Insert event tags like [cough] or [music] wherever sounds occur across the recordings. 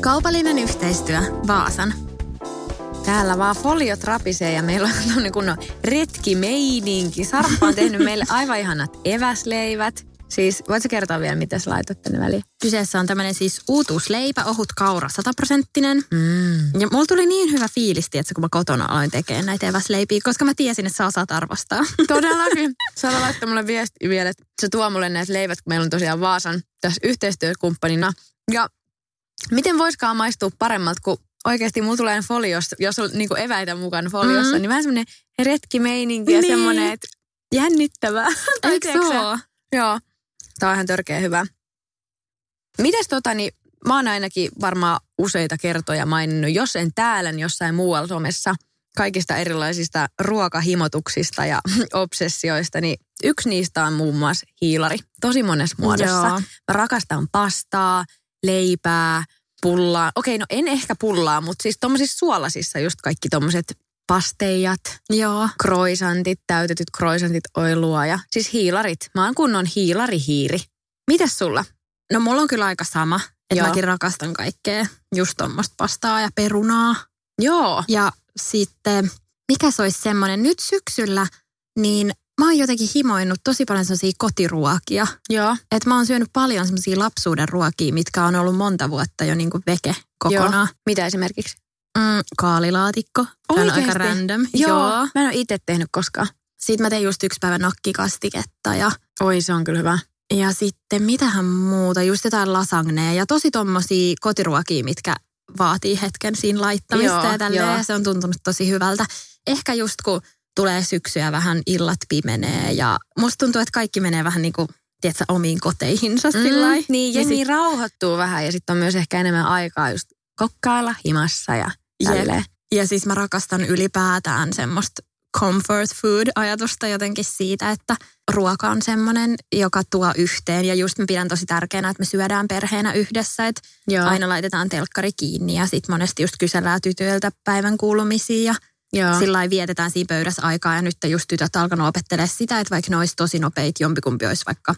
Kaupallinen yhteistyö Vaasan. Täällä vaan foliot rapisee ja meillä on tämmöinen kunnon retkimeininki. Sarppa on tehnyt meille aivan ihanat eväsleivät. Siis voitko kertoa vielä, mitä sä laitat tänne väliin? Kyseessä on tämmöinen siis uutuusleipä, ohut kaura, sataprosenttinen. Mm. Ja mulla tuli niin hyvä fiilis, että kun mä kotona aloin tekemään näitä eväsleipiä, koska mä tiesin, että sä osaat arvostaa. [laughs] Todellakin. [laughs] Sä laittaa mulle viesti vielä, että se tuo mulle näitä leivät, kun meillä on tosiaan Vaasan tässä yhteistyökumppanina. Ja miten voiskaan maistua paremmalta, kun oikeasti mulla tulee foliossa, jos on niin eväitä mukana foliossa, mm. niin vähän semmoinen retkimeininki ja Niin. semmoinen, että jännittävää. Eikö sä? oo? Joo, tää on ihan törkeä hyvä. Mites tota, niin mä oon ainakin varmaan useita kertoja maininnut, jos en täällä, niin jossain muualla somessa, kaikista erilaisista ruokahimotuksista ja [clears throat] obsessioista, niin yksi niistä on muun muassa hiilari. Tosi monessa muodossa. Joo. Mä rakastan pastaa, leipää, pullaa. Okei, no en ehkä pullaa, mutta siis tommosissa suolasissa just kaikki tommoset pasteijat, Joo. kroisantit, täytetyt kroisantit, oilua ja siis hiilarit. Mä oon kunnon hiilarihiiri. Mitäs sulla? No mulla on kyllä aika sama, että Joo. mäkin rakastan kaikkea just tuommoista pastaa ja perunaa. Joo. Ja sitten, mikä se olisi semmoinen, nyt syksyllä, niin mä oon jotenkin himoinut tosi paljon sellaisia kotiruokia. Joo. Että mä oon syönyt paljon semmoisia lapsuuden ruokia, mitkä on ollut monta vuotta jo niin kuin veke kokonaan. Mitä esimerkiksi? Mm, kaalilaatikko. Se on aika random. Joo. Mä en ole itse tehnyt koskaan. Sitten mä tein just yksi päivä nokkikastiketta ja, Oi, se on kyllä hyvä. ja sitten mitähän muuta, just jotain lasagnea ja tosi tommosia kotiruokia, mitkä vaatii hetken siinä laittamista Joo, ja tälleen. joo. Ja se on tuntunut tosi hyvältä. Ehkä just kun tulee syksy ja vähän illat pimenee ja musta tuntuu, että kaikki menee vähän niin kuin, tiedätkö, omiin koteihinsa mm, sillä. Niin, Ja jengi sit- rauhoittuu vähän ja sitten on myös ehkä enemmän aikaa just kokkailla himassa ja tälleen. Ja siis mä rakastan ylipäätään semmoista comfort food-ajatusta jotenkin siitä, että ruoka on semmoinen, joka tuo yhteen. Ja just mä pidän tosi tärkeänä, että me syödään perheenä yhdessä, että Joo. aina laitetaan telkkari kiinni ja sitten monesti just kysellään tytöiltä päivän kuulumisia ja sillä vietetään siinä pöydässä aikaa. Ja nyt just tytöt alkanut opettelemaan sitä, että vaikka ne olisi tosi nopeita, jompikumpi olisi vaikka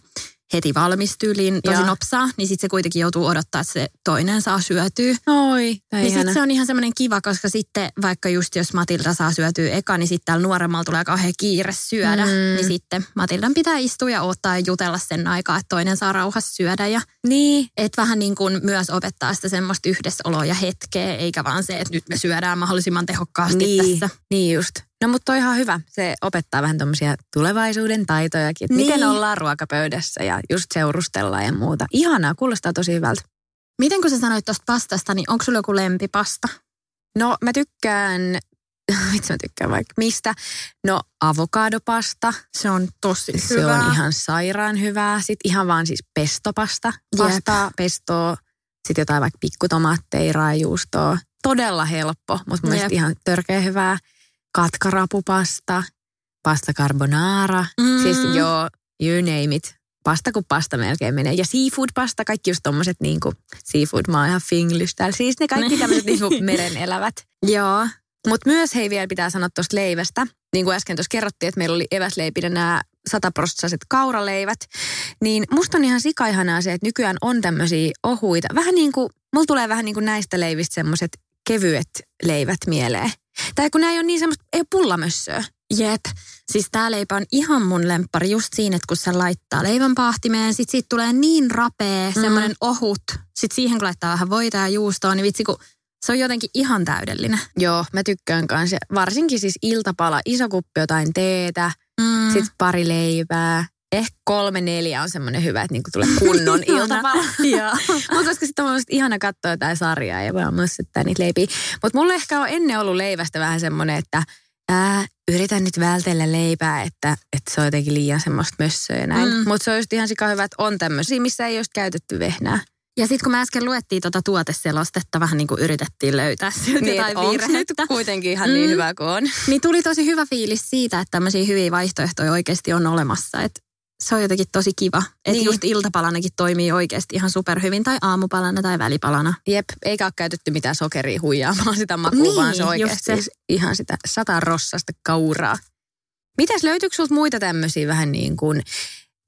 heti valmis tyyliin tosi Joo. nopsaa, niin sitten se kuitenkin joutuu odottaa, että se toinen saa syötyä. Oi, Niin sitten se on ihan semmoinen kiva, koska sitten vaikka just jos Matilda saa syötyä eka, niin sitten täällä nuoremmalla tulee kauhean kiire syödä. Mm. Niin sitten Matildan pitää istua ja odottaa ja jutella sen aikaa, että toinen saa rauhassa syödä. Ja Niin, et vähän niin kuin myös opettaa sitä semmoista yhdessäoloa ja hetkeä, eikä vaan se, että nyt me syödään mahdollisimman tehokkaasti niin, tässä. niin just. No mutta on ihan hyvä. Se opettaa vähän tommosia tulevaisuuden taitojakin. Että Niin. Miten ollaan ruokapöydässä ja just seurustellaan ja muuta. Ihanaa, kuulostaa tosi hyvältä. Miten kun sä sanoit tuosta pastasta, niin onko sulla joku lempipasta? No mä tykkään, [laughs] vitsi mä tykkään vaikka mistä. No avokadopasta, Se on tosi se on ihan sairaan hyvää. Sitten ihan vaan siis pestopasta, Jep. pastaa, pestoa, sitten jotain vaikka pikkutomaatteja, raajuustoa. Todella helppo, mutta mun Jep. ihan törkeä hyvää. Katkarapupasta, pasta carbonara, Mm. siis joo, you name it. Pasta kuin pasta melkein menee. Ja seafood-pasta, kaikki just tommoset niinku, seafood, mä oon ihan finglish täällä. Siis ne kaikki [laughs] tämmöiset niinku meren elävät. Joo. Mutta myös hei vielä pitää sanoa tuosta leivästä. Niin kuin äsken tuossa kerrottiin, että meillä oli eväsleipinä nämä sataprosenttaiset kauraleivät. Niin musta on ihan sikaihanaa se, että nykyään on tämmöisiä ohuita. Vähän niin kuin, mulla tulee vähän niin kuin näistä leivistä semmoiset kevyet leivät mieleen. Tai kun nämä ei ole niin semmoista, ei ole pullamössöä. Jep. Siis tää leipä on ihan mun lemppari just siinä, että kun se laittaa leivän paahtimeen, sit siitä tulee niin rapea, Mm. semmoinen ohut. Sit siihen kun laittaa vähän voita ja juustoa, niin vitsi kun se on jotenkin ihan täydellinen. Joo, mä tykkään kanssa. Varsinkin siis iltapala, iso kuppi jotain teetä, Mm. sitten pari leipää. Ehkä kolme, neljä on semmoinen hyvä, että niinku tulee kunnon [laughs] iltapala. [laughs] Mutta koska sitten on ihana katsoa jotain sarjaa ja vaan mössöttää niitä leipiä. Mutta mulla ehkä on ennen ollut leivästä vähän semmoinen, että ää, yritän nyt vältellä leipää, että, että se on jotenkin liian semmoista mössöä ja näin. Mm. Mutta se on just ihan sika hyvä, että on tämmöisiä, missä ei just käytetty vehnää. Ja sitten kun me äsken luettiin tuota tuoteselostetta, vähän niin kuin yritettiin löytää sieltä niin, jotain virhettä. nyt kuitenkin ihan niin mm. hyvä kuin on. Niin tuli tosi hyvä fiilis siitä, että tämmöisiä hyviä vaihtoehtoja oikeasti on olemassa. Että se on jotenkin tosi kiva. Että niin. just iltapalanakin toimii oikeasti ihan superhyvin tai aamupalana tai välipalana. Jep, eikä ole käytetty mitään sokeria huijaamaan sitä makua, niin, vaan se oikeasti se. ihan sitä sata rossasta kauraa. Mitäs löytyykö sulta muita tämmöisiä vähän niin kuin,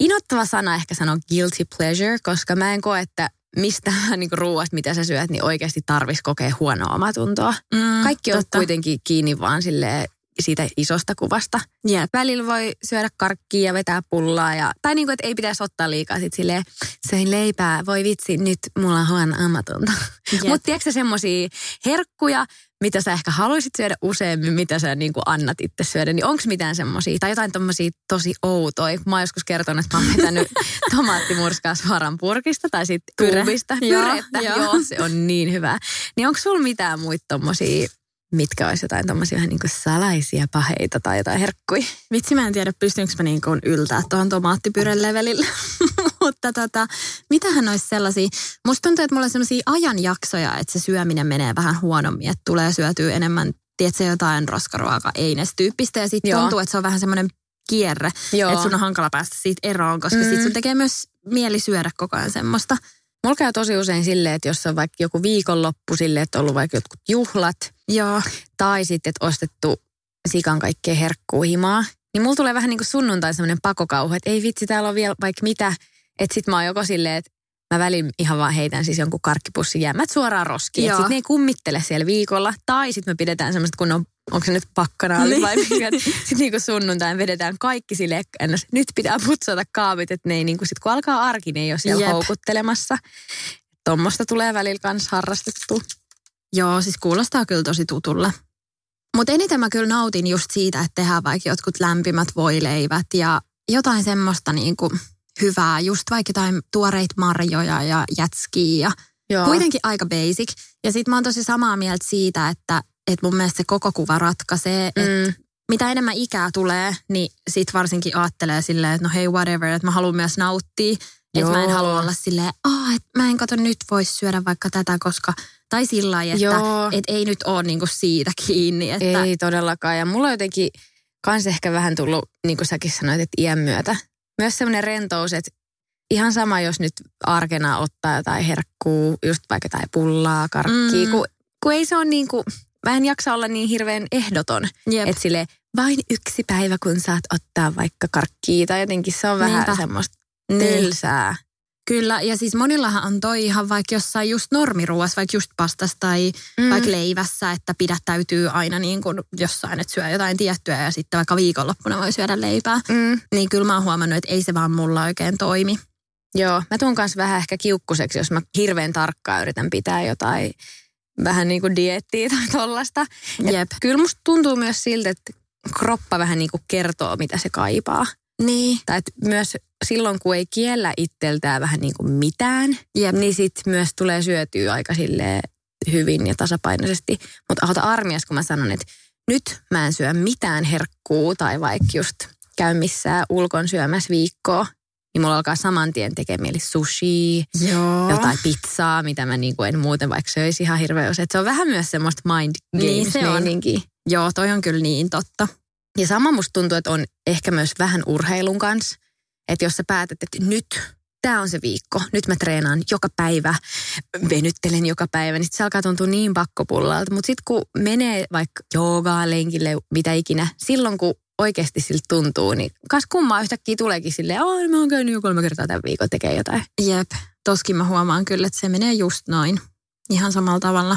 inottava sana ehkä sanoa guilty pleasure, koska mä en koe, että mistä [laughs] niin ruuasta, mitä sä syöt, niin oikeasti tarvitsisi kokea huonoa omatuntoa. Mm, Kaikki on totta. kuitenkin kiinni vaan sille siitä isosta kuvasta. Yep. Välillä voi syödä karkkia ja vetää pullaa. Ja, tai niin kuin, että ei pitäisi ottaa liikaa sit silleen, söin leipää, voi vitsi, nyt mulla on huono amatonta. Yep. Mutta tiedätkö semmoisia herkkuja, mitä sä ehkä haluaisit syödä useammin, mitä sä niin kuin annat itse syödä, niin onko mitään semmoisia, tai jotain tommosia tosi outoja. Mä oon joskus kertonut, että mä oon [laughs] vetänyt tomaattimurskaa suoraan purkista tai sitten tuubista, pyrettä. Joo, joo. joo, se on niin hyvä. Niin onko sulla mitään muita tommosia mitkä olisi jotain tommosia vähän niin kuin salaisia paheita tai jotain herkkuja. Vitsi, mä en tiedä, pystynkö mä niin kuin yltää tuohon tomaattipyren levelille. [laughs] Mutta tota, mitähän olisi sellaisia, musta tuntuu, että mulla on sellaisia ajanjaksoja, että se syöminen menee vähän huonommin, että tulee syötyä enemmän, tiedätkö, jotain roskaruokaa, einestyyppistä ja sitten tuntuu, että se on vähän semmoinen kierre, Joo. että sun on hankala päästä siitä eroon, koska mm. sitten sun tekee myös mieli syödä koko ajan semmoista. Mulla käy tosi usein silleen, että jos on vaikka joku viikonloppu silleen, että on ollut vaikka jotkut juhlat. Joo. Tai sitten, että ostettu sikan kaikkea herkkuuhimaa. Niin mulla tulee vähän niin kuin sunnuntai semmoinen pakokauhu, että ei vitsi, täällä on vielä vaikka mitä. Että sit mä oon joko silleen, että mä välin ihan vaan heitän siis jonkun karkkipussin jäämät suoraan roskiin. Sitten ne ei kummittele siellä viikolla. Tai sitten me pidetään semmoista kun on onko se nyt pakkanaalit niin. [laughs] vai mikä. Sitten niinku sunnuntain vedetään kaikki sille, ennäs, nyt pitää putsata kaavit, että ne ei niinku sit kun alkaa arki, ne ei ole siellä Jep. houkuttelemassa. Tuommoista tulee välillä kanssa harrastettu. Joo, siis kuulostaa kyllä tosi tutulle. Mutta eniten mä kyllä nautin just siitä, että tehdään vaikka jotkut lämpimät voileivät ja jotain semmoista niinku hyvää, just vaikka jotain tuoreita marjoja ja jätskiä ja Joo. kuitenkin aika basic. Ja sit mä oon tosi samaa mieltä siitä, että että mun mielestä se koko kuva ratkaisee, mm. että mitä enemmän ikää tulee, niin sit varsinkin ajattelee silleen, että no hei whatever, että mä haluan myös nauttia. Että mä en halua olla silleen, oh, että mä en kato nyt voisi syödä vaikka tätä, koska, tai sillä lailla, että et ei nyt ole niinku siitä kiinni. Että... Ei todellakaan. Ja mulla on jotenkin kans ehkä vähän tullut, niin kuin säkin sanoit, että iän myötä. Myös semmoinen rentous, että ihan sama, jos nyt arkena ottaa jotain herkkuu, just vaikka jotain pullaa, karkkia, mm. kun, kun ei se ole niin kuin, mä en jaksa olla niin hirveän ehdoton. Jep. Että sille vain yksi päivä, kun saat ottaa vaikka karkkia tai jotenkin se on vähän Niinpä. semmoista niin. Kyllä, ja siis monillahan on toi ihan vaikka jossain just normiruuassa, vaikka just pastassa tai mm. vaikka leivässä, että pidättäytyy aina niin kuin jossain, että syö jotain tiettyä ja sitten vaikka viikonloppuna voi syödä leipää. Mm. Niin kyllä mä oon huomannut, että ei se vaan mulla oikein toimi. Joo, mä tuun kanssa vähän ehkä kiukkuseksi, jos mä hirveän tarkkaan yritän pitää jotain vähän niin kuin diettiä tai tollasta. Jep. Kyllä musta tuntuu myös siltä, että kroppa vähän niin kuin kertoo, mitä se kaipaa. Niin. Tai että myös silloin, kun ei kiellä itseltään vähän niin kuin mitään, Jep. niin sitten myös tulee syötyä aika hyvin ja tasapainoisesti. Mutta auta armias, kun mä sanon, että nyt mä en syö mitään herkkuu tai vaikka just käy missään ulkon syömässä viikkoa, niin mulla alkaa saman tien tekemään mieli sushi, Joo. jotain pizzaa, mitä mä niin kuin en muuten vaikka söisi ihan hirveän usein. Se on vähän myös semmoista mind games niin se on. Joo, toi on kyllä niin totta. Ja sama musta tuntuu, että on ehkä myös vähän urheilun kanssa. Että jos sä päätät, että nyt tämä on se viikko, nyt mä treenaan joka päivä, venyttelen joka päivä, niin se alkaa tuntua niin pakkopullalta. Mutta sitten kun menee vaikka joogaa, lenkille, mitä ikinä, silloin kun oikeasti siltä tuntuu, niin kas kummaa yhtäkkiä tuleekin silleen, että mä oon käynyt jo kolme kertaa tämän viikon tekee jotain. Jep, toskin mä huomaan kyllä, että se menee just noin. Ihan samalla tavalla.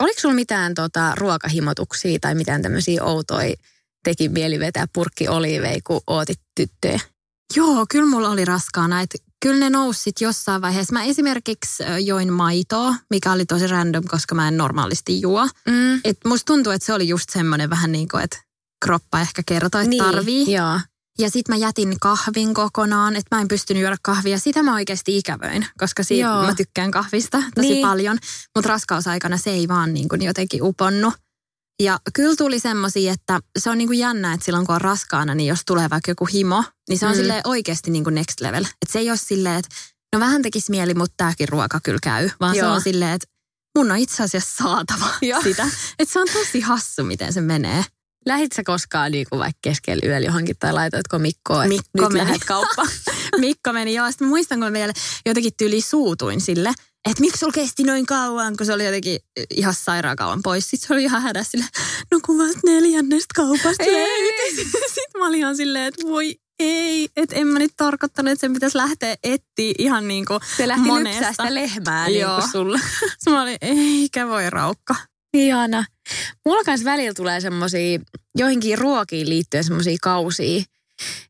Oliko sulla mitään tota, ruokahimotuksia tai mitään tämmöisiä outoja teki mieli vetää purkki olivei, kun ootit tyttöjä? Joo, kyllä mulla oli raskaana. Että kyllä ne nousi sit jossain vaiheessa. Mä esimerkiksi join maitoa, mikä oli tosi random, koska mä en normaalisti juo. Mm. Et musta tuntuu, että se oli just semmoinen vähän niin kuin, että kroppa ehkä kertoi, että tarvii. Joo. Ja sitten mä jätin kahvin kokonaan, että mä en pystynyt juoda kahvia. Sitä mä oikeasti ikävöin, koska siitä Joo. mä tykkään kahvista tosi Niin. paljon. Mutta raskausaikana se ei vaan niin kuin jotenkin uponnut. Ja kyllä tuli semmoisia, että se on niin kuin jännä, että silloin kun on raskaana, niin jos tulee vaikka joku himo, niin se on Mm. mm. oikeasti niin kuin next level. Että se ei ole silleen, että no vähän tekisi mieli, mutta tämäkin ruoka kyllä käy. Vaan Joo. se on silleen, että mun on itse asiassa saatava Joo. [laughs] sitä. Että se on tosi hassu, miten se menee. Lähit sä koskaan niinku vaikka keskellä yöllä johonkin tai laitoitko Mikkoa, että Mikko nyt meni. lähdet kauppaan? [laughs] Mikko meni joo. Sitten muistan, kun vielä jotenkin tyyli suutuin sille, että miksi sulla kesti noin kauan, kun se oli jotenkin ihan sairaan kauan pois. Sitten se oli ihan hädässä sille, no kun vasta neljännestä kaupasta Ei. [laughs] Sitten mä olin ihan silleen, että voi ei, että en mä nyt tarkoittanut, että sen pitäisi lähteä etsiä ihan niin kuin Se lähti monesta. lypsää sitä lehmää niin kuin sulla. [laughs] Sitten mä olin, eikä voi raukka. Ihana. Mulla kanssa välillä tulee semmosia, joihinkin ruokiin liittyen semmosia kausia.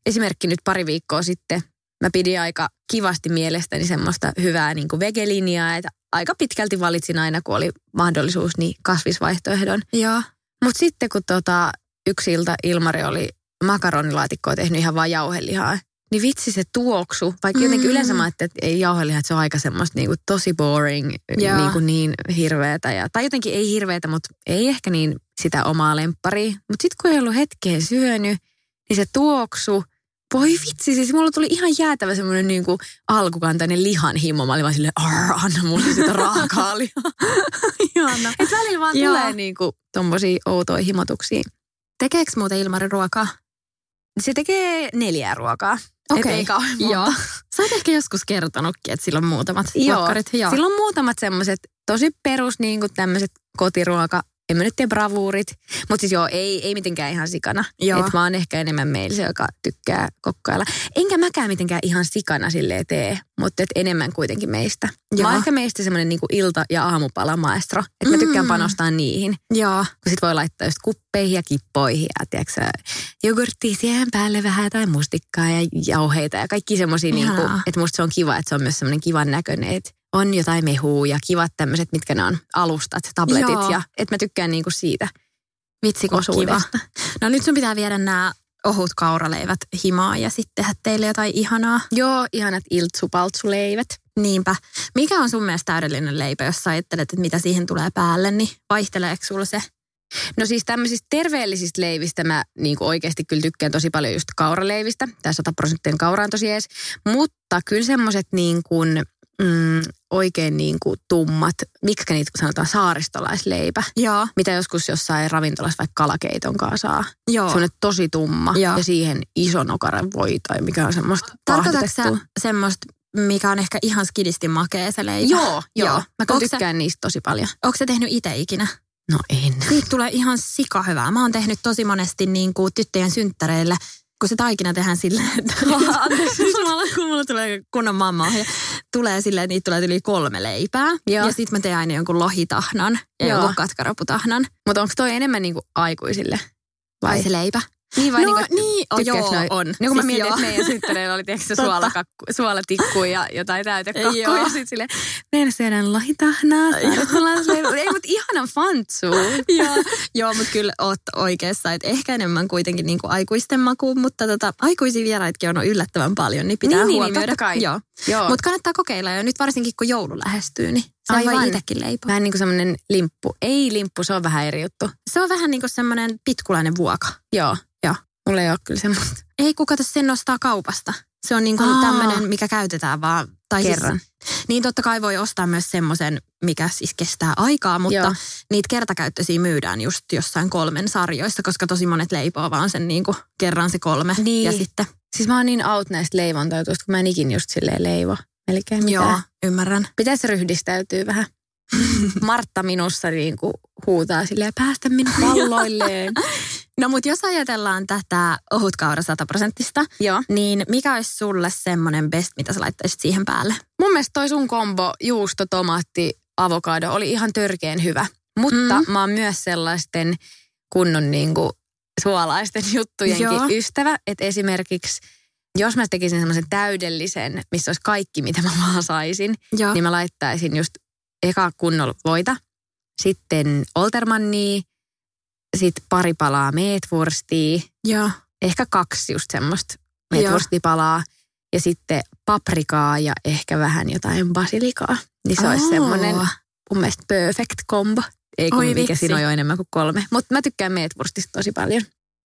Esimerkki nyt pari viikkoa sitten. Mä pidin aika kivasti mielestäni semmoista hyvää niin kuin vegelinjaa, että aika pitkälti valitsin aina, kun oli mahdollisuus, niin kasvisvaihtoehdon. Joo. Mutta sitten kun tota, yksi ilta Ilmari oli makaronilaatikkoa tehnyt ihan vaan jauhelihaa, niin vitsi se tuoksu, vaikka jotenkin Mm. yleensä mä ajattelin, että ei jauheliha, että se on aika semmoista niinku tosi boring, Joo. niinku niin hirveetä. Ja, tai jotenkin ei hirveätä, mutta ei ehkä niin sitä omaa lempparia. Mutta sitten kun ei ollut hetkeen syönyt, niin se tuoksu, voi vitsi, siis mulla tuli ihan jäätävä semmoinen niinku alkukantainen lihan himo. Mä olin vaan silleen, "Arr, anna mulle sitä [laughs] raakaa lihaa. Ihana. Et välillä vaan Joo. tulee niinku tommosia outoja himotuksia. Tekeekö muuten Ilmari ruokaa? Se tekee neljää ruokaa. Okei. Et ei kauhean monta. Joo. Sä oot ehkä joskus kertonutkin, että sillä on muutamat Joo. lokkarit. Joo. Sillä on muutamat semmoiset tosi perus niin kuin tämmöiset kotiruoka, en mä nyt tiedä bravuurit, mutta siis joo, ei, ei mitenkään ihan sikana. Joo. Et mä oon ehkä enemmän meillä se, joka tykkää kokkailla. Enkä mäkään mitenkään ihan sikana silleen tee, mutta et enemmän kuitenkin meistä. Mä Joo. oon ehkä meistä semmoinen niin ilta- ja aamupalamaestro, että mä tykkään Mm. panostaa niihin. Joo. Kun sit voi laittaa just kuppeihin ja kippoihin ja tiedätkö, jogurttia siihen päälle vähän tai mustikkaa ja jauheita ja kaikki semmoisia, niinku, että musta se on kiva, että se on myös semmoinen kivan näköinen, että on jotain mehua ja kivat tämmöiset, mitkä ne on, alustat, tabletit Joo. ja että mä tykkään niinku siitä Vitsi kiva. No nyt sun pitää viedä nämä ohut kauraleivät himaa ja sitten tehdä teille jotain ihanaa. Joo, ihanat iltsupaltsuleivät. Niinpä. Mikä on sun mielestä täydellinen leipä, jos sä ajattelet, että mitä siihen tulee päälle, niin vaihteleeko sulla se? No siis tämmöisistä terveellisistä leivistä mä niin oikeasti kyllä tykkään tosi paljon just kauraleivistä. Tämä 100 prosenttinen kaura on tosi ees. Mutta kyllä semmoiset niin kuin, mm, oikein niin kuin tummat, miksi niitä sanotaan saaristolaisleipä. Joo. Mitä joskus jossain ravintolassa vaikka kalakeiton kanssa saa. Joo. Semmoinen tosi tumma Joo. ja siihen iso nokaren voi tai mikä on semmoista Tarkoitatko sä semmoista, mikä on ehkä ihan skidisti makea se leipä? Joo, joo. joo. Mä Onko sä- tykkään niistä tosi paljon. Onko se tehnyt itse ikinä? No en. Siitä tulee ihan sika hyvää. Mä oon tehnyt tosi monesti niin kuin tyttöjen synttäreille, kun se taikina tehdään silleen, että Samalla kun mulla tulee kunnon mamma tulee silleen, niitä tulee yli kolme leipää. Joo. Ja sitten mä teen aina jonkun lohitahnan ja Joo. jonkun katkaraputahnan. Mutta onko toi enemmän niinku aikuisille? Vai se leipä? Niin vai no niinku, niin, oh, joo, noi? on. Niin kun mä Siis mietin, joo. että meidän synttäreillä oli tiedätkö, Totta. suolakakku, suolatikku ja jotain täytekakkuja. Joo. Ja sitten silleen, meidän syödään lohitahnaa. Ei, mutta ihana fantsu. [laughs] joo, joo mutta kyllä oot oikeassa, että ehkä enemmän kuitenkin niin kuin aikuisten makuun, mutta tota, aikuisia vieraitkin on yllättävän paljon, niin pitää Niin, niin, niin, huomioida. totta kai. Joo. Joo. Mutta kannattaa kokeilla ja nyt varsinkin kun joulu lähestyy, niin Se voi Aivan. itsekin leipoa. Vähän niin kuin semmoinen limppu. Ei limppu, se on vähän eri juttu. Se on vähän niin kuin semmoinen pitkulainen vuoka. Joo. Joo. Mulla ei ole kyllä semmoista. Ei kuka sen nostaa kaupasta. Se on niin kuin tämmöinen, mikä käytetään vaan. Tai Kerran. Siis, niin totta kai voi ostaa myös semmoisen, mikä siis kestää aikaa, mutta Joo. niitä kertakäyttöisiä myydään just jossain kolmen sarjoissa, koska tosi monet leipoo vaan sen niin kuin kerran se kolme. Niin. Ja sitten, Siis mä oon niin out näistä leivontajutuista, kun mä en ikin just silleen leivo. Melkein mitään. joo, ymmärrän. Pitäisi ryhdistäytyä vähän. [laughs] Martta minussa niin kuin huutaa silleen, päästä minut valloilleen. [laughs] [laughs] No mutta jos ajatellaan tätä ohutkaura 100 prosenttista, Joo. niin mikä olisi sulle semmoinen best, mitä sä laittaisit siihen päälle? Mun mielestä toi sun kombo, juusto, tomaatti, avokado, oli ihan törkeen hyvä. Mutta Mm. mä oon myös sellaisten kunnon niin kuin suolaisten juttujenkin Joo. ystävä. Että esimerkiksi, jos mä tekisin semmoisen täydellisen, missä olisi kaikki, mitä mä vaan saisin, Joo. niin mä laittaisin just eka kunnolla voita, sitten oltermannia, sitten pari palaa meetwurstia, Joo. ehkä kaksi just semmoista Joo. meetwurstipalaa ja sitten paprikaa ja ehkä vähän jotain basilikaa. Niin se olisi Oo. semmoinen mun mielestä perfect combo. Ei kun Oi mikä vitsi. siinä on jo enemmän kuin kolme. Mutta mä tykkään meetwurstista tosi paljon.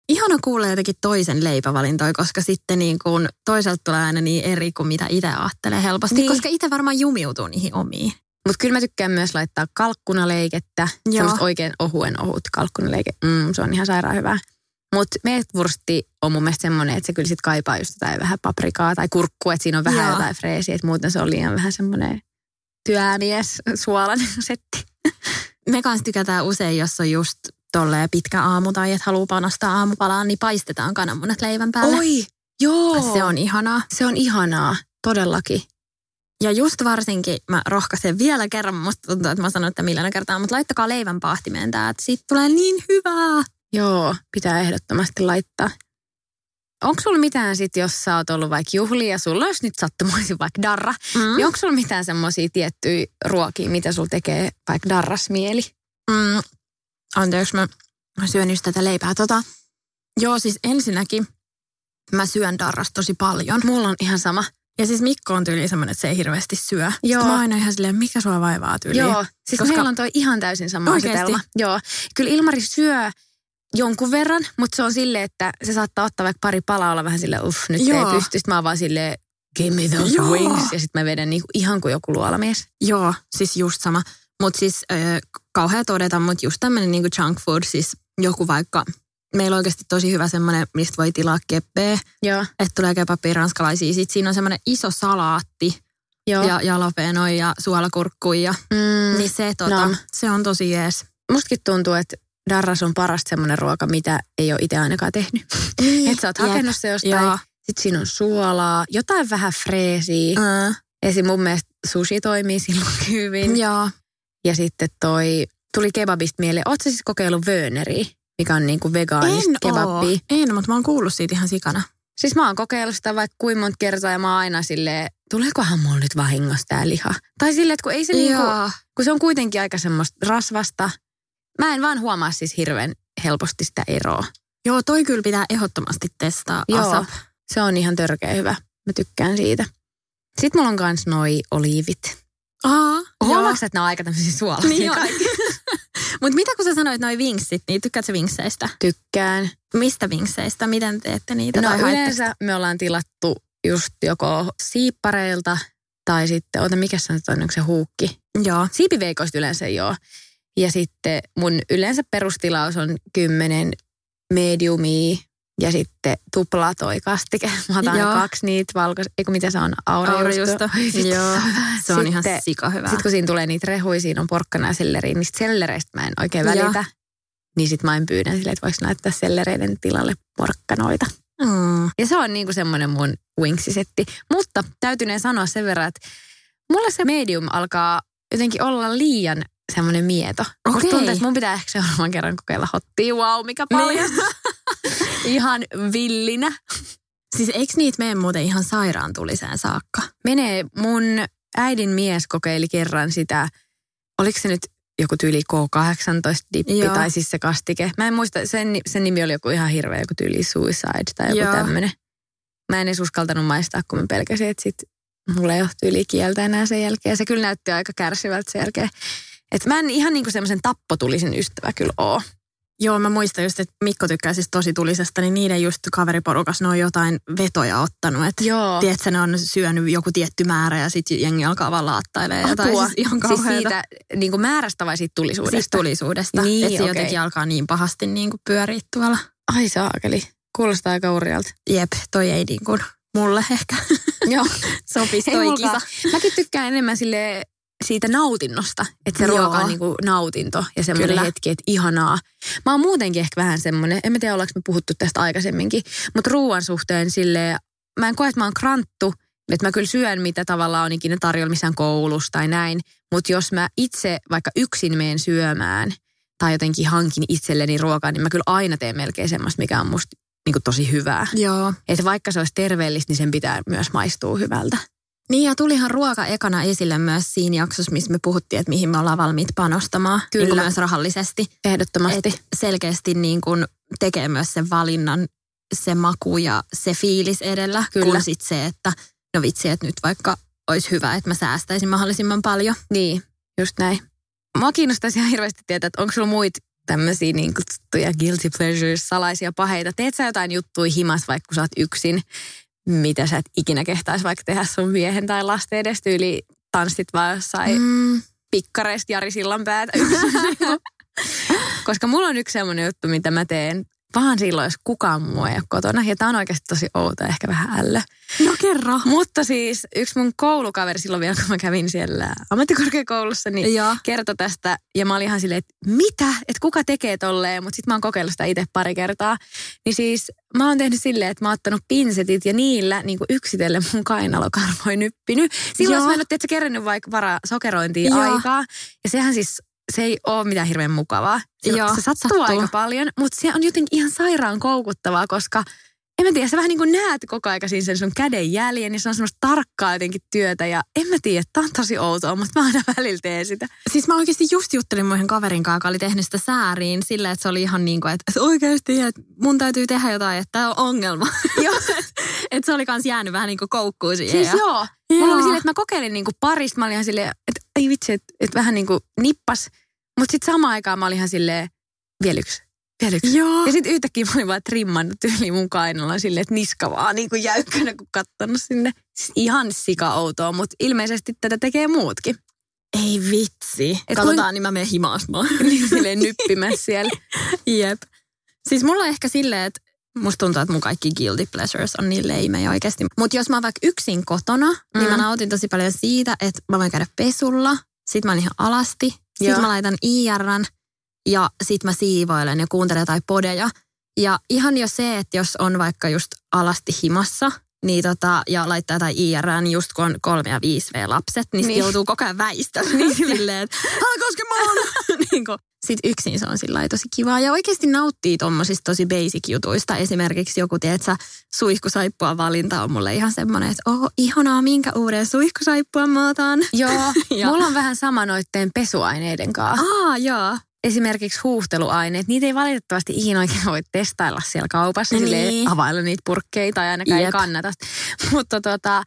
Ihana kuulla jotenkin toisen leipävalintoja, koska sitten niin kuin toiselta tulee aina niin eri kuin mitä itse ajattelee helposti. Niin. Koska itse varmaan jumiutuu niihin omiin. Mutta kyllä mä tykkään myös laittaa kalkkunaleikettä. Joo. Semmoista oikein ohuen ohut kalkkunaleike. Mm, se on ihan sairaan hyvää. Mutta meetwursti on mun mielestä semmoinen, että se kyllä sit kaipaa just jotain vähän paprikaa tai kurkkua, että siinä on vähän Joo. jotain freesiä. Että muuten se on liian vähän semmoinen työmies suolainen [laughs] setti. Me kanssa tykätään usein, jos on just tolleen pitkä aamu tai että haluaa panostaa aamupalaan, niin paistetaan kananmunat leivän päälle. Oi, joo. Se on ihanaa. se on ihanaa, todellakin. Ja just varsinkin, mä rohkaisen vielä kerran, musta tuntuu, että mä sanon, että miljoona kertaa, mutta laittakaa leivän paahtimeen tää, että siitä tulee niin hyvää. Joo, pitää ehdottomasti laittaa. Onko sulla mitään sit, jos sä oot ollut vaikka juhlia ja sulla olisi nyt sattumoisin vaikka darra, Mm. niin onko sulla mitään semmoisia tiettyjä ruokia, mitä sulla tekee vaikka darras mieli? Mm. Anteeksi, mä mä syön just tätä leipää. Tota, joo, siis ensinnäkin mä syön darrasta tosi paljon. Mulla on ihan sama. Ja siis Mikko on tyyli semmoinen, että se ei hirveästi syö. Joo. Sitten mä aina ihan silleen, mikä sua vaivaa tyyli. Joo, siis Koska- meillä on toi ihan täysin sama Oikeesti? asetelma. Joo, kyllä Ilmari syö jonkun verran, mutta se on silleen, että se saattaa ottaa vaikka pari palaa olla vähän silleen, uff, nyt Joo. ei pysty. Sitten mä oon vaan silleen, give me those Joo. wings. Ja sitten mä vedän niinku ihan kuin joku luolamies. Joo, siis just sama. Mutta siis äh, kauhea todeta, mutta just tämmöinen niinku junk food, siis joku vaikka, meillä on oikeasti tosi hyvä semmoinen, mistä voi tilaa keppeä, Joo, että tulee kebappia ranskalaisia. Sitten siinä on semmoinen iso salaatti joo. ja jalapenoja ja suolakurkkuja. Ja, Mm, niin se, tota, Nam. se on tosi jees. mustakin tuntuu, että darras on parasta semmoinen ruoka, mitä ei ole itse ainakaan tehnyt. Niin, Että sä oot hakenut se jostain, Joo. sitten siinä on suolaa, jotain vähän freesiä. Äh, Esim. mun mielestä sushi toimii silloin hyvin. joo. Ja sitten toi, tuli kebabista mieleen, ootko siis kokeillut Werneriä, mikä on niinku vegaanista En oo. kebabbia? En, mutta mä oon kuullut siitä ihan sikana. Siis mä oon kokeillut sitä vaikka kuinka monta kertaa ja mä oon aina silleen, tuleekohan mulla nyt vahingossa tää liha? Tai silleen, että kun ei se niinku, kun se on kuitenkin aika semmoista rasvasta. Mä en vaan huomaa siis hirveän helposti sitä eroa. Joo, toi kyllä pitää ehdottomasti testaa. Joo. ASAP. Se on ihan törkeä hyvä. Mä tykkään siitä. Sitten mulla on kans noi oliivit. Aa, Huomaatko, että ne on aika tämmöisiä suolaisia Niin? [laughs] Mutta mitä kun sä sanoit noi vinksit, niin tykkäätkö vinkseistä? Tykkään. Mistä vinkseistä? Miten teette niitä? No yleensä me ollaan tilattu just joko siippareilta tai sitten, ota mikä se on, onko se huukki? Joo. Siipiveikoista yleensä joo. Ja sitten mun yleensä perustilaus on kymmenen mediumia ja sitten tupla toi kastike. Mä otan Joo. kaksi niitä valkois... Eikö mitä se on? Vitsi, Joo. Se on ihan Sitten- sika hyvä. Sitten kun siinä tulee niitä rehuja, siinä on porkkana ja selleri, niin sellereistä mä en oikein Joo. välitä. Niin sit mä en pyydän silleen, että voiko laittaa sellereiden tilalle porkkanoita. Mm. Ja se on niinku semmoinen mun wingsisetti. Mutta täytyneen sanoa sen verran, että mulle se medium alkaa jotenkin olla liian semmoinen mieto. Musta Okei. tuntuu, että mun pitää ehkä seuraavan kerran kokeilla hottia. Wow, mikä paljon. [laughs] Ihan villinä. Siis eikö niitä mene muuten ihan sairaan tuliseen saakka? Menee mun äidin mies kokeili kerran sitä, oliko se nyt joku tyyli K18-dippi Joo. tai siis se kastike. Mä en muista, sen, sen nimi oli joku ihan hirveä, joku tyyli Suicide tai joku tämmöinen. Mä en edes uskaltanut maistaa, kun mä pelkäsin, että sit mulla ei ole tyyli kieltä enää sen jälkeen. Se kyllä näytti aika kärsivältä sen jälkeen. Että mä en ihan niinku semmoisen tappotulisen ystävä kyllä oo. Joo, mä muistan just, että Mikko tykkää siis tosi tulisesta, niin niiden just kaveriporukas ne on jotain vetoja ottanut. Että Joo. tiedätkö, ne on syönyt joku tietty määrä ja sitten jengi alkaa vaan laattailemaan jotain. Siis ihan siis siitä niinku määrästä vai siitä tulisuudesta? Siis tulisuudesta. Niin, että se okei. jotenkin alkaa niin pahasti niin kuin pyöriä tuolla. Ai saakeli. Kuulostaa aika urjalta. Jep, toi ei niin kuin mulle ehkä Joo. [laughs] sopisi toi kisa. Mäkin tykkään enemmän sille siitä nautinnosta, että se Joo. ruoka on niinku nautinto ja semmoinen Kyllä. hetki, että ihanaa. Mä oon muutenkin ehkä vähän semmoinen, en mä tiedä ollaanko me puhuttu tästä aikaisemminkin, mutta ruoan suhteen silleen, mä en koe, että mä oon kranttu, että mä kyllä syön mitä tavallaan on ikinä tarjolla missään koulussa tai näin, mutta jos mä itse vaikka yksin meen syömään tai jotenkin hankin itselleni ruokaa, niin mä kyllä aina teen melkein semmoista, mikä on musta niinku tosi hyvää. Joo. Että vaikka se olisi terveellistä, niin sen pitää myös maistua hyvältä. Niin ja tulihan ruoka ekana esille myös siinä jaksossa, missä me puhuttiin, että mihin me ollaan valmiit panostamaan. Kyllä. Niin myös rahallisesti. Ehdottomasti. Et selkeästi niin kuin tekee myös sen valinnan, se maku ja se fiilis edellä. Kyllä. Kun sit se, että no vitsi, että nyt vaikka olisi hyvä, että mä säästäisin mahdollisimman paljon. Niin, just näin. Mua kiinnostaisi ihan hirveästi tietää, että onko sulla muita tämmöisiä niin kutsuttuja guilty pleasures, salaisia paheita. Teet sä jotain juttuja himas, vaikka kun sä oot yksin, mitä sä et ikinä kehtaisi vaikka tehdä sun miehen tai lasten edes tyyli tanssit vaan jossain mm. Pikkareista Jari Sillanpäätä. [laughs] Koska mulla on yksi semmoinen juttu, mitä mä teen vaan silloin, jos kukaan muu ei ole kotona. Ja tää on oikeasti tosi outo, ehkä vähän ällö. no kerro. Mutta siis yksi mun koulukaveri silloin vielä, kun mä kävin siellä ammattikorkeakoulussa, niin Joo. kertoi tästä. Ja mä olin ihan silleen, että mitä? Että kuka tekee tolleen? Mutta sitten mä oon kokeillut sitä itse pari kertaa. Niin siis mä oon tehnyt silleen, että mä oon ottanut pinsetit ja niillä niin yksitellen mun kainalokarvoin nyppinyt. Silloin Joo. mä en ole kerännyt vaikka varaa sokerointiin Joo. aikaa. Ja sehän siis se ei ole mitään hirveän mukavaa. Se, Joo, se sattuu, sattuu. aika paljon, mutta se on jotenkin ihan sairaan koukuttavaa, koska en mä tiedä, sä vähän niin kuin näet koko aika siinä sen sun käden jäljen, niin se on semmoista tarkkaa jotenkin työtä ja en mä tiedä, tää on tosi outoa, mutta mä aina [laughs] välillä teen sitä. Siis mä oikeasti just juttelin mun yhden kaverin kanssa, joka oli tehnyt sitä sääriin sillä, että se oli ihan niin kuin, että, että oikeasti, että mun täytyy tehdä jotain, että tämä on ongelma. [laughs] Joo. että se oli kans jäänyt vähän niin kuin koukkuun siihen. Siis ja- joo. Mulla oli silleen, että mä kokeilin niinku parista, mä olin ihan silleen, että ei vitsi, että, että vähän niinku nippas. Mutta sitten samaan aikaan mä olin ihan silleen, vielä yksi, vielä yksi. Joo. Ja sitten yhtäkkiä mä olin vaan trimmannut tyyli mun kainalla silleen, että niska vaan niin kuin jäykkänä, kun kattonut sinne. Siis ihan sika outoa, mutta ilmeisesti tätä tekee muutkin. Ei vitsi. Et Katsotaan, kuin- niin mä menen himasmaan. [laughs] Niin silleen nyppimässä siellä. [laughs] Jep. Siis mulla on ehkä silleen, että musta tuntuu, että mun kaikki guilty pleasures on niin leimejä oikeasti. Mutta jos mä oon vaikka yksin kotona, mm. niin mä Mm. nautin tosi paljon siitä, että mä voin käydä pesulla. Sit mä oon ihan alasti. Sitten Joo. mä laitan IRn ja sit mä siivoilen ja kuuntelen jotain podeja. Ja ihan jo se, että jos on vaikka just alasti himassa, niin tota, ja laittaa jotain IR, niin just kun on kolme ja viisi V-lapset, niin, niin. Niin. joutuu koko ajan väistämään niin [laughs] silleen, että älä koske [laughs] [laughs] niin sit yksin se on sillä tosi kivaa. Ja oikeasti nauttii tommosista tosi basic jutuista. Esimerkiksi joku, tiedätkö, suihkusaippua valinta on mulle ihan semmoinen, että oh, ihanaa, minkä uuden suihkusaippua mä otan. [laughs] Joo, [laughs] Ja- mulla on vähän sama noitteen pesuaineiden kanssa. Aa, joo. Esimerkiksi huuhteluaineet, niitä ei valitettavasti ikinä oikein voi testailla siellä kaupassa, Niin. niin. availla niitä purkkeja tai ainakaan ei Jep. kannata. [laughs] Mutta tota,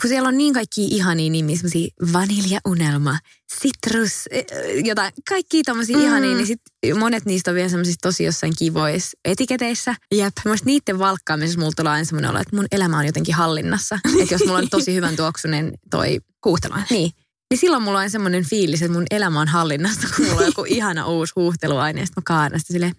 kun siellä on niin kaikki ihania nimiä, semmosia vaniljaunelma, citrus, eh, jotain, kaikki tommosia Mm. ihania, niin sit monet niistä on vielä semmoisissa tosi jossain kivoissa etiketeissä. Jep. Mielestäni niiden valkkaamisessa mulla tulee aina semmoinen olo, että mun elämä on jotenkin hallinnassa. [laughs] että jos mulla on tosi hyvän tuoksunen toi Huuhtelainen. niin. Niin silloin mulla on semmoinen fiilis, että mun elämä on hallinnasta, kun mulla on joku [laughs] ihana uusi huuhteluaine. Ja sitten mä kaadan sitä silleen,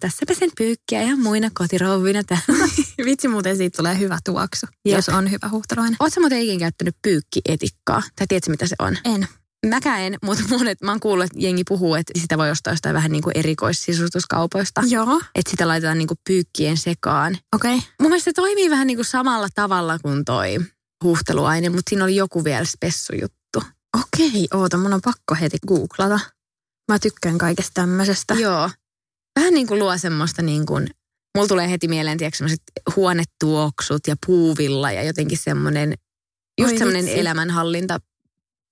tässäpä sen pyykkiä ja muina kotirouvina täällä. [laughs] Vitsi muuten siitä tulee hyvä tuoksu, Jep. jos on hyvä huuhtelainen. Oletko muuten ikinä käyttänyt pyykkietikkaa? Tai tiedätkö, mitä se on? En. Mäkään en, mutta monet, mä oon kuullut, että jengi puhuu, että sitä voi ostaa jostain vähän niin kuin erikoissisustuskaupoista. Joo. Että sitä laitetaan niin kuin pyykkien sekaan. Okei. Okay. Mun mielestä se toimii vähän niin kuin samalla tavalla kuin toi huuhteluaine, mutta siinä oli joku vielä spessujuttu. Okei, oota, mun on pakko heti googlata. Mä tykkään kaikesta tämmöisestä. Joo. Vähän niin kuin luo semmoista niin kuin, mulla tulee heti mieleen, tiedätkö, semmoiset huonetuoksut ja puuvilla ja jotenkin semmoinen, just Oi semmoinen vitsi. elämänhallinta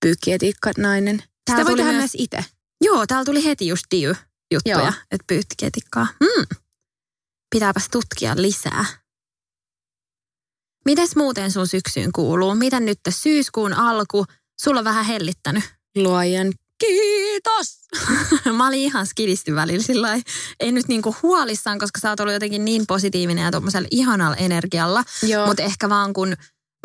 pyykkietiikka nainen. Täällä Sitä voi tehdä myös- myös itse. Joo, täällä tuli heti just diy-juttuja, Joo. että pyyttiketikkaa. Hmm. Pitääpäs tutkia lisää. Mites muuten sun syksyyn kuuluu? Miten nyt syyskuun alku? Sulla on vähän hellittänyt. Luojan kiitos! [laughs] mä olin ihan skidisty välillä sillä. Ei nyt niinku huolissaan, koska sä oot ollut jotenkin niin positiivinen ja tuommoisella ihanalla energialla. Mutta ehkä vaan kun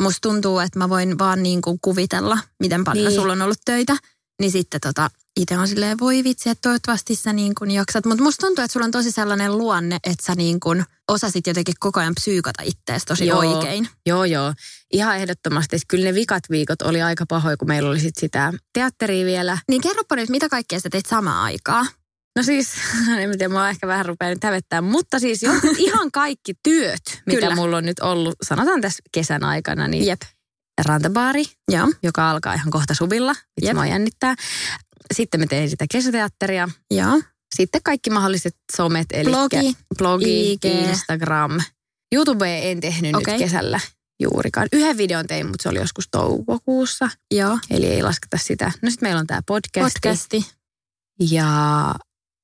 musta tuntuu, että mä voin vaan niinku kuvitella, miten paljon Niin. sulla on ollut töitä. Niin sitten tota, itse on silleen, voi vitsi, että toivottavasti sä niin kuin jaksat. Mutta musta tuntuu, että sulla on tosi sellainen luonne, että sä niin kuin osasit jotenkin koko ajan psyykata ittees tosi Joo. oikein. Joo, joo. Ihan ehdottomasti. Että Kyllä ne vikat viikot oli aika pahoja, kun meillä oli sit sitä teatteria vielä. Niin kerropa nyt, mitä kaikkea sä teit samaan aikaan? No siis, [laughs] en mä tiedä, mä ehkä vähän rupean nyt hävettää, mutta siis jo, [laughs] ihan kaikki työt, mitä Kyllä. mulla on nyt ollut, sanotaan tässä kesän aikana, niin Jep. rantabaari, Joo. joka alkaa ihan kohta subilla. Itse mua jännittää. Sitten me tein sitä kesäteatteria. Joo. Sitten kaikki mahdolliset somet, eli Blogi, blogi IG. Instagram. YouTube en tehnyt Okei. nyt kesällä juurikaan. Yhden videon tein, mutta se oli joskus toukokuussa, Joo. eli ei lasketa sitä. No sitten meillä on tämä podcasti. Podcasti. Ja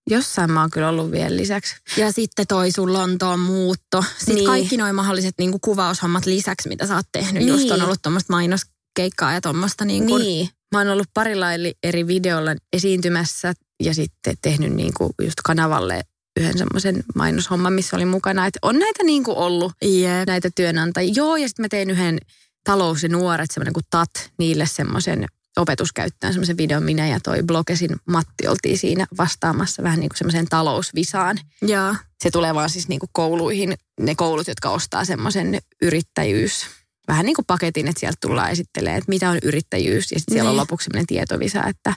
jossain mä oon kyllä ollut vielä lisäksi. Ja sitten toi sun Lontoon muutto. Sitten Niin. kaikki noin mahdolliset niin kuin kuvaushommat lisäksi, mitä sä oot tehnyt. Niin. Just on ollut tuommoista mainoskeikkaa ja tuommoista niin kuin, Niin. Mä oon ollut parilla eri videolla esiintymässä ja sitten tehnyt niin kuin just kanavalle yhden semmoisen mainoshomman, missä oli mukana. Että on näitä niin kuin ollut, Jep. näitä työnantajia. Joo, ja sitten mä tein yhden talous ja nuoret, semmoinen kuin TAT, niille semmoisen opetuskäyttöön semmoisen videon minä ja toi blogesin Matti oltiin siinä vastaamassa vähän niin kuin semmoiseen talousvisaan. Joo. Se tulee vaan siis niin kuin kouluihin, ne koulut, jotka ostaa semmoisen yrittäjyys, vähän niin kuin paketin, että sieltä tullaan esittelee, että mitä on yrittäjyys. Ja sitten siellä on Niin. lopuksi semmoinen tietovisa, että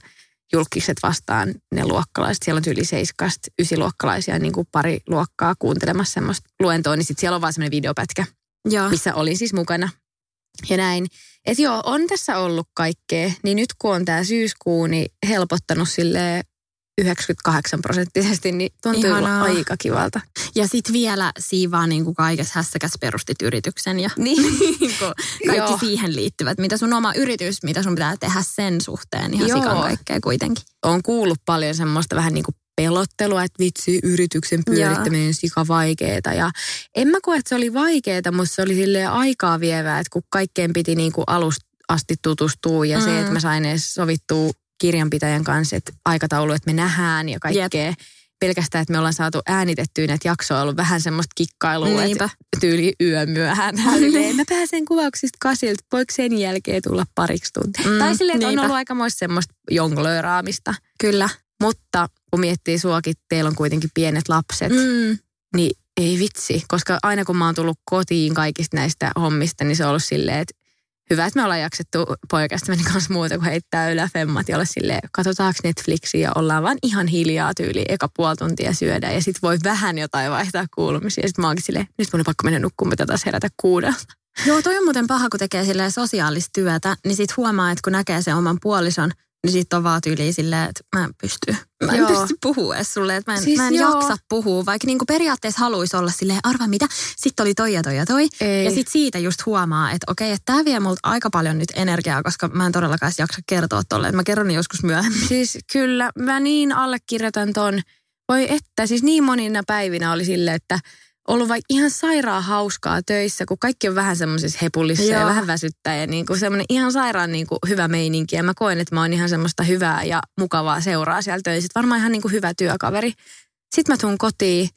julkiset vastaan ne luokkalaiset. Siellä on yli seiskasta ysiluokkalaisia niin kuin pari luokkaa kuuntelemassa semmoista luentoa, niin sitten siellä on vaan semmoinen videopätkä, Joo. missä olin siis mukana. Ja näin. Että joo, on tässä ollut kaikkea. Niin nyt kun on tämä syyskuu, niin helpottanut sille 98 prosenttisesti, niin tuntuu Ihanaa. aika kivalta. Ja sitten vielä siivaa niin kuin kaikessa hässäkäs perustit yrityksen ja Niin. [laughs] niin kaikki Joo. siihen liittyvät. Mitä sun oma yritys, mitä sun pitää tehdä sen suhteen. Ihan Joo. sikan kaikkea kuitenkin. on kuullut paljon semmoista vähän niin kuin pelottelua, että vitsi, yrityksen pyörittäminen on sika vaikeeta. Ja en mä koe, että se oli vaikeeta, mutta se oli silleen aikaa vievää, että kun kaikkeen piti niin kuin alusta asti tutustua ja mm. se, Mm. että mä sain edes sovittua kirjanpitäjän kanssa, että aikataulu, että me nähdään ja kaikkea. Pelkästään, että me ollaan saatu äänitettyä näitä jaksoja, on ollut vähän semmoista kikkailua, Niinpä. että tyyli yömyöhään. [laughs] Silleen, mä pääsen kuvauksista kasilta, voiko sen jälkeen tulla pariksi tuntia? Mm, tai silleen, että on niinpä. ollut aikamoista semmoista jonglööraamista. Kyllä. Mutta kun miettii suakin, teillä on kuitenkin pienet lapset. Mm. niin ei vitsi. Koska aina kun mä oon tullut kotiin kaikista näistä hommista, niin se on ollut silleen, että hyvä, että me ollaan jaksettu poikastamme kanssa muuta kuin heittää yläfemmat ja olla silleen, katsotaanko Netflixiä ja ollaan vaan ihan hiljaa tyyli eka puoli tuntia syödä ja sitten voi vähän jotain vaihtaa kuulumisia. Ja sitten mä oonkin silleen, nyt mun on pakko mennä nukkumaan, pitää taas herätä kuudelta. Joo, toi on muuten paha, kun tekee sosiaalista työtä, niin sit huomaa, että kun näkee sen oman puolison, niin sit on vaan tyyliin silleen, että mä en pysty. Mä en Joo. pysty puhua sulle, että mä en, Siis mä en joo. jaksa puhua, vaikka niinku periaatteessa haluaisi olla silleen, arva mitä, sitten oli toi ja toi ja toi. Ei. Ja sitten siitä just huomaa, että okei, että tämä vie multa aika paljon nyt energiaa, koska mä en todellakaan jaksa kertoa tolle, että mä kerron joskus myöhemmin. Siis kyllä, mä niin allekirjoitan ton. Voi että, siis niin monina päivinä oli sille, että ollut vaikka ihan sairaan hauskaa töissä, kun kaikki on vähän semmoisessa hepullissa ja Joo. vähän väsyttää ja niin kuin semmoinen ihan sairaan niin kuin hyvä meininki. Ja mä koen, että mä oon ihan semmoista hyvää ja mukavaa seuraa siellä töissä. Varmaan ihan niin kuin hyvä työkaveri. Sitten mä tuun kotiin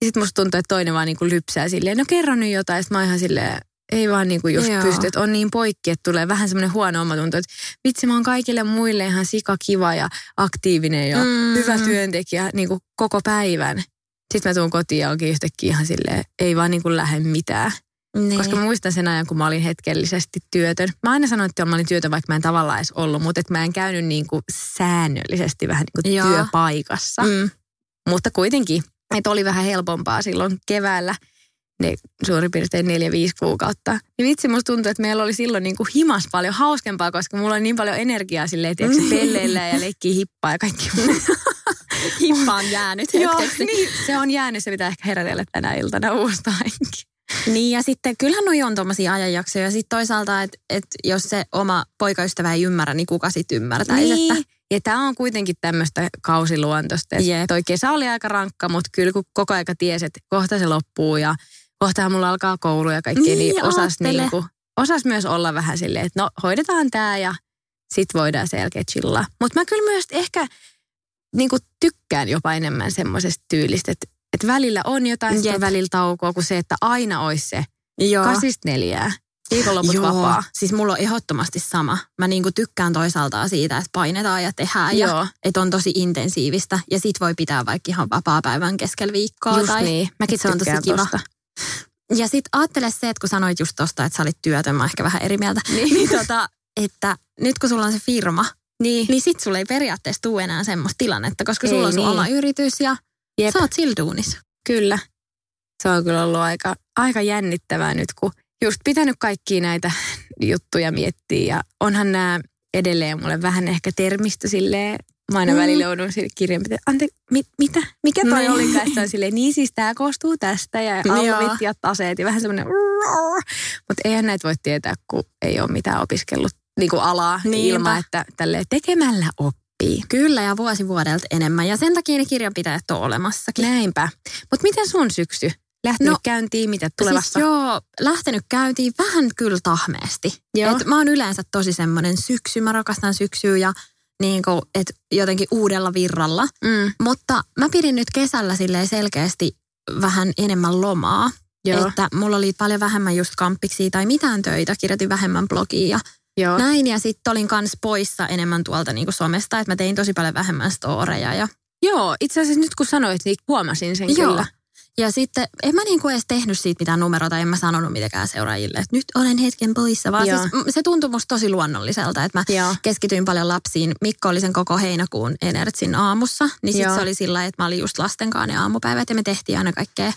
ja sitten musta tuntuu, että toinen vaan niin kuin lypsää silleen, no kerro nyt jotain. Sitten mä oon ihan silleen, ei vaan niin kuin just Joo. pysty, että on niin poikki, että tulee vähän semmoinen huono omatunto, että vitsi mä oon kaikille muille ihan sika kiva ja aktiivinen ja Mm. hyvä työntekijä niin kuin koko päivän. Sitten mä tuun kotiin ja onkin yhtäkkiä ihan silleen, ei vaan niin kuin lähde mitään. Niin. Koska mä muistan sen ajan, kun mä olin hetkellisesti työtön. Mä aina sanoin, että mä olin työtön, vaikka mä en tavallaan edes ollut, mutta että mä en käynyt niin kuin säännöllisesti vähän niin kuin Joo. työpaikassa. Mm. Mutta kuitenkin, että oli vähän helpompaa silloin keväällä ne suurin piirtein neljä, viisi kuukautta. Niin vitsi, musta tuntuu, että meillä oli silloin niin kuin himas paljon hauskempaa, koska mulla oli niin paljon energiaa silleen, että tiedätkö, pelleillä ja leikkiä hippaa ja kaikki. [laughs] [laughs] Hippa on jäänyt Joo, hetkeksi. niin, se on jäänyt, se pitää ehkä herätellä tänä iltana uustaankin. Niin ja sitten kyllähän noi on tuommoisia ajanjaksoja. Ja sitten toisaalta, että et jos se oma poikaystävä ei ymmärrä, niin kuka sitten ymmärtäisi. Niin. Että, Ja tämä on kuitenkin tämmöistä kausiluontoista. Jep. Toi kesä oli aika rankka, mutta kyllä kun koko aika tiesi, että kohta se loppuu ja kohtaa mulla alkaa koulu ja kaikki, niin, Niin, osas, niinku, osas myös olla vähän silleen, että no hoidetaan tämä ja sit voidaan sen jälkeen chillaa. Mutta mä kyllä myös ehkä niinku tykkään jopa enemmän semmoisesta tyylistä, että, että välillä on jotain, sitten välillä taukoa, kuin se, että aina olisi se Joo. kasista neljää. Viikonloput Joo, vapaa. siis mulla on ehdottomasti sama. Mä niinku tykkään toisaalta siitä, että painetaan ja tehdään Joo. ja että on tosi intensiivistä. Ja sit voi pitää vaikka ihan vapaa-päivän keskellä viikkoa. Just tai niin. Mäkin se on tosi kiva. tosta. Ja sit ajattele se, että kun sanoit just tosta, että sä olit työtön, mä ehkä vähän eri mieltä. Niin. niin tota, että nyt kun sulla on se firma, Niin. niin sit sulla ei periaatteessa tule enää semmoista tilannetta, koska sulla Ei on sun niin. oma yritys ja Jep. sä oot sillä duunissa. Kyllä. Se on kyllä ollut aika, aika jännittävää nyt, kun just pitänyt kaikkia näitä juttuja miettiä. Ja onhan nämä edelleen mulle vähän ehkä termistö silleen, mä aina Mm. välillä joudun sille kirjanpitämään, ante, mi, mitä? Mikä toi Niin. oli? On silleen, niin siis tämä koostuu tästä ja alvit ja taseet ja vähän semmoinen mutta eihän näitä voi tietää, kun ei ole mitään opiskellut niin kuin alaa Niinpä. ilman, että tälle tekemällä oppii. Kyllä ja vuosi vuodelta enemmän. Ja sen takia ne kirjanpitäjät on olemassakin. Näinpä. Mutta miten sun syksy? Lähtenyt No, käyntiin, mitä tulevassa? Siis joo, lähtenyt käyntiin vähän kyllä tahmeesti. Joo. Et mä oon yleensä tosi semmoinen syksy, mä rakastan syksyä ja niin kuin, et jotenkin uudella virralla. Mm, Mutta mä pidin nyt kesällä selkeästi vähän enemmän lomaa. joo, Että mulla oli paljon vähemmän just kamppiksi tai mitään töitä, kirjoitin vähemmän blogia ja joo. näin. Ja sitten olin kans poissa enemmän tuolta niin kuin somesta, että mä tein tosi paljon vähemmän storeja ja Joo, itse asiassa nyt kun sanoit, niin huomasin sen Joo. kyllä. Ja sitten en mä niinku edes tehnyt siitä mitään numeroita, en mä sanonut mitenkään seuraajille, että nyt olen hetken poissa, vaan Joo. siis se tuntui musta tosi luonnolliselta, että mä Joo. keskityin paljon lapsiin. Mikko oli sen koko heinäkuun Enertsin aamussa, niin sitten se oli sillä että mä olin just lastenkaan ne aamupäivät ja me tehtiin aina kaikkea.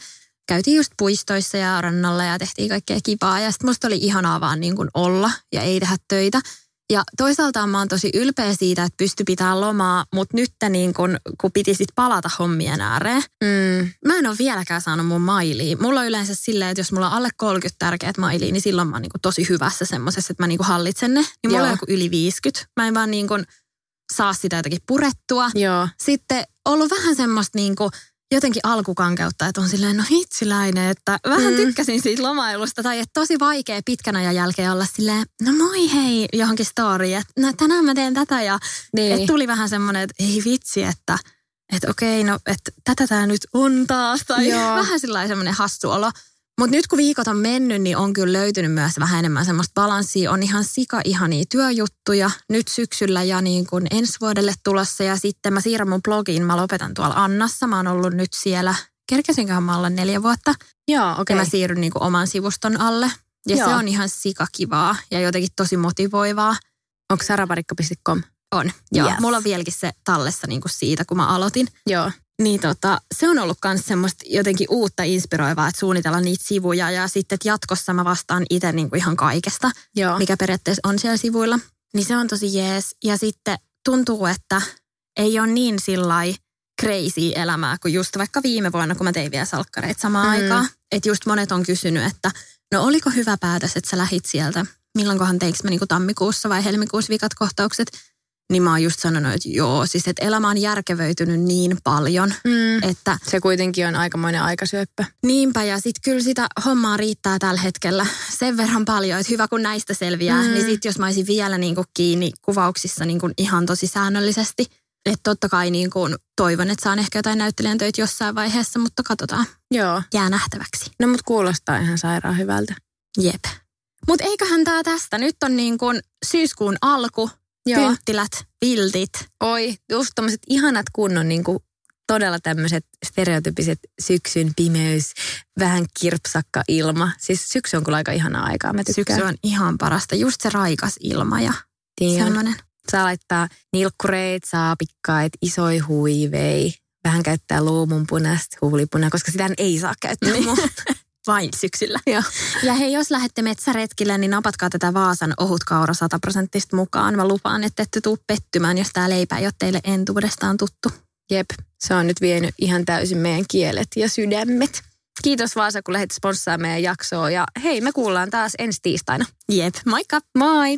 Käytiin just puistoissa ja rannalla ja tehtiin kaikkea kivaa ja sitten musta oli ihanaa vaan niin kuin olla ja ei tehdä töitä. Ja toisaalta mä oon tosi ylpeä siitä, että pysty pitää lomaa, mutta nyt niin kun, kun piti sit palata hommien ääreen, Mm, Mä en ole vieläkään saanut mun mailia. Mulla on yleensä silleen, että jos mulla on alle 30 tärkeät mailia, niin silloin mä oon niinku tosi hyvässä semmoisessa, että mä niinku hallitsen ne. Niin mulla Joo. on joku yli 50. Mä en vaan niinku saa sitä jotenkin purettua. joo. Sitten ollut vähän semmoista niinku jotenkin alkukankeutta, että on silleen, no hitsiläinen, että vähän Mm. tykkäsin siitä lomailusta. Tai että tosi vaikea pitkän ajan jälkeen olla silleen, no moi hei, johonkin storyin, että no, tänään mä teen tätä ja Niin. et tuli vähän semmoinen, että ei vitsi, että että okei, no että tätä tämä nyt on taas. Tai Joo. [laughs] vähän sillä semmoinen hassu olo. Mutta nyt kun viikot on mennyt, niin on kyllä löytynyt myös vähän enemmän semmoista balanssia. On ihan sika ihania työjuttuja nyt syksyllä ja niin kuin ensi vuodelle tulossa. Ja sitten mä siirrän mun blogiin, mä lopetan tuolla Annassa. Mä oon ollut nyt siellä, kerkesinköhän mä olla neljä vuotta. Joo, Okay. okei. Ja mä siirryn niin kuin oman sivuston alle. Ja Joo. se on ihan sikakivaa ja jotenkin tosi motivoivaa. Onko saraparikka.com? On. Joo, Yes. mulla on vieläkin se tallessa niin kuin siitä, kun mä aloitin. Joo. Niin tota, se on ollut myös semmoista jotenkin uutta inspiroivaa, että suunnitella niitä sivuja ja sitten että jatkossa mä vastaan itse niinku ihan kaikesta, Joo. mikä periaatteessa on siellä sivuilla. Niin se on tosi jees. Ja sitten tuntuu, että ei ole niin sillai crazy elämää kuin just vaikka viime vuonna, kun mä tein vielä salkkareita samaan Mm. aikaan. Että just monet on kysynyt, että no oliko hyvä päätös, että sä lähit sieltä. Milloinkohan teinkö mä niinku tammikuussa vai helmikuussa vikat kohtaukset. Niin mä oon just sanonut, että joo, siis että elämä on järkevöitynyt niin paljon, Mm. että Se kuitenkin on aikamoinen aikasyöppö. Niinpä, ja sitten kyllä sitä hommaa riittää tällä hetkellä sen verran paljon, että hyvä kun näistä selviää, Mm. niin sitten jos mä olisin vielä niinku kiinni kuvauksissa niinku ihan tosi säännöllisesti, että totta kai niinku toivon, että saan ehkä jotain näyttelijän töitä jossain vaiheessa, mutta katsotaan, Joo. jää nähtäväksi. No mut kuulostaa ihan sairaan hyvältä. Jep. Mutta eiköhän tämä tästä. Nyt on niin kuin syyskuun alku, kynttilät, viltit. Oi, just tommoset ihanat kunnon niinku todella tämmöiset stereotypiset syksyn pimeys, vähän kirpsakka ilma. Siis syksy on kyllä aika ihanaa aikaa, mä tykkään. Syksy on ihan parasta, just se raikas ilma ja Tiedän. semmoinen. Saa laittaa nilkkureit, saapikkaat, isoi huivei. Vähän käyttää luumunpunasta, huulipunaa, koska sitä ei saa käyttää [laughs] Niin. Vain syksyllä. Joo. Ja hei, jos lähdette metsäretkille, niin napatkaa tätä Vaasan ohut kaura 100 prosenttista mukaan. Mä lupaan, että ette tule pettymään, jos tämä leipä ei ole teille entuudestaan tuttu. Jep, se on nyt vienyt ihan täysin meidän kielet ja sydämet. Kiitos Vaasa, kun lähdit sponssaamaan meidän jaksoa. Ja hei, me kuullaan taas ensi tiistaina. Jep, moikka! Moi!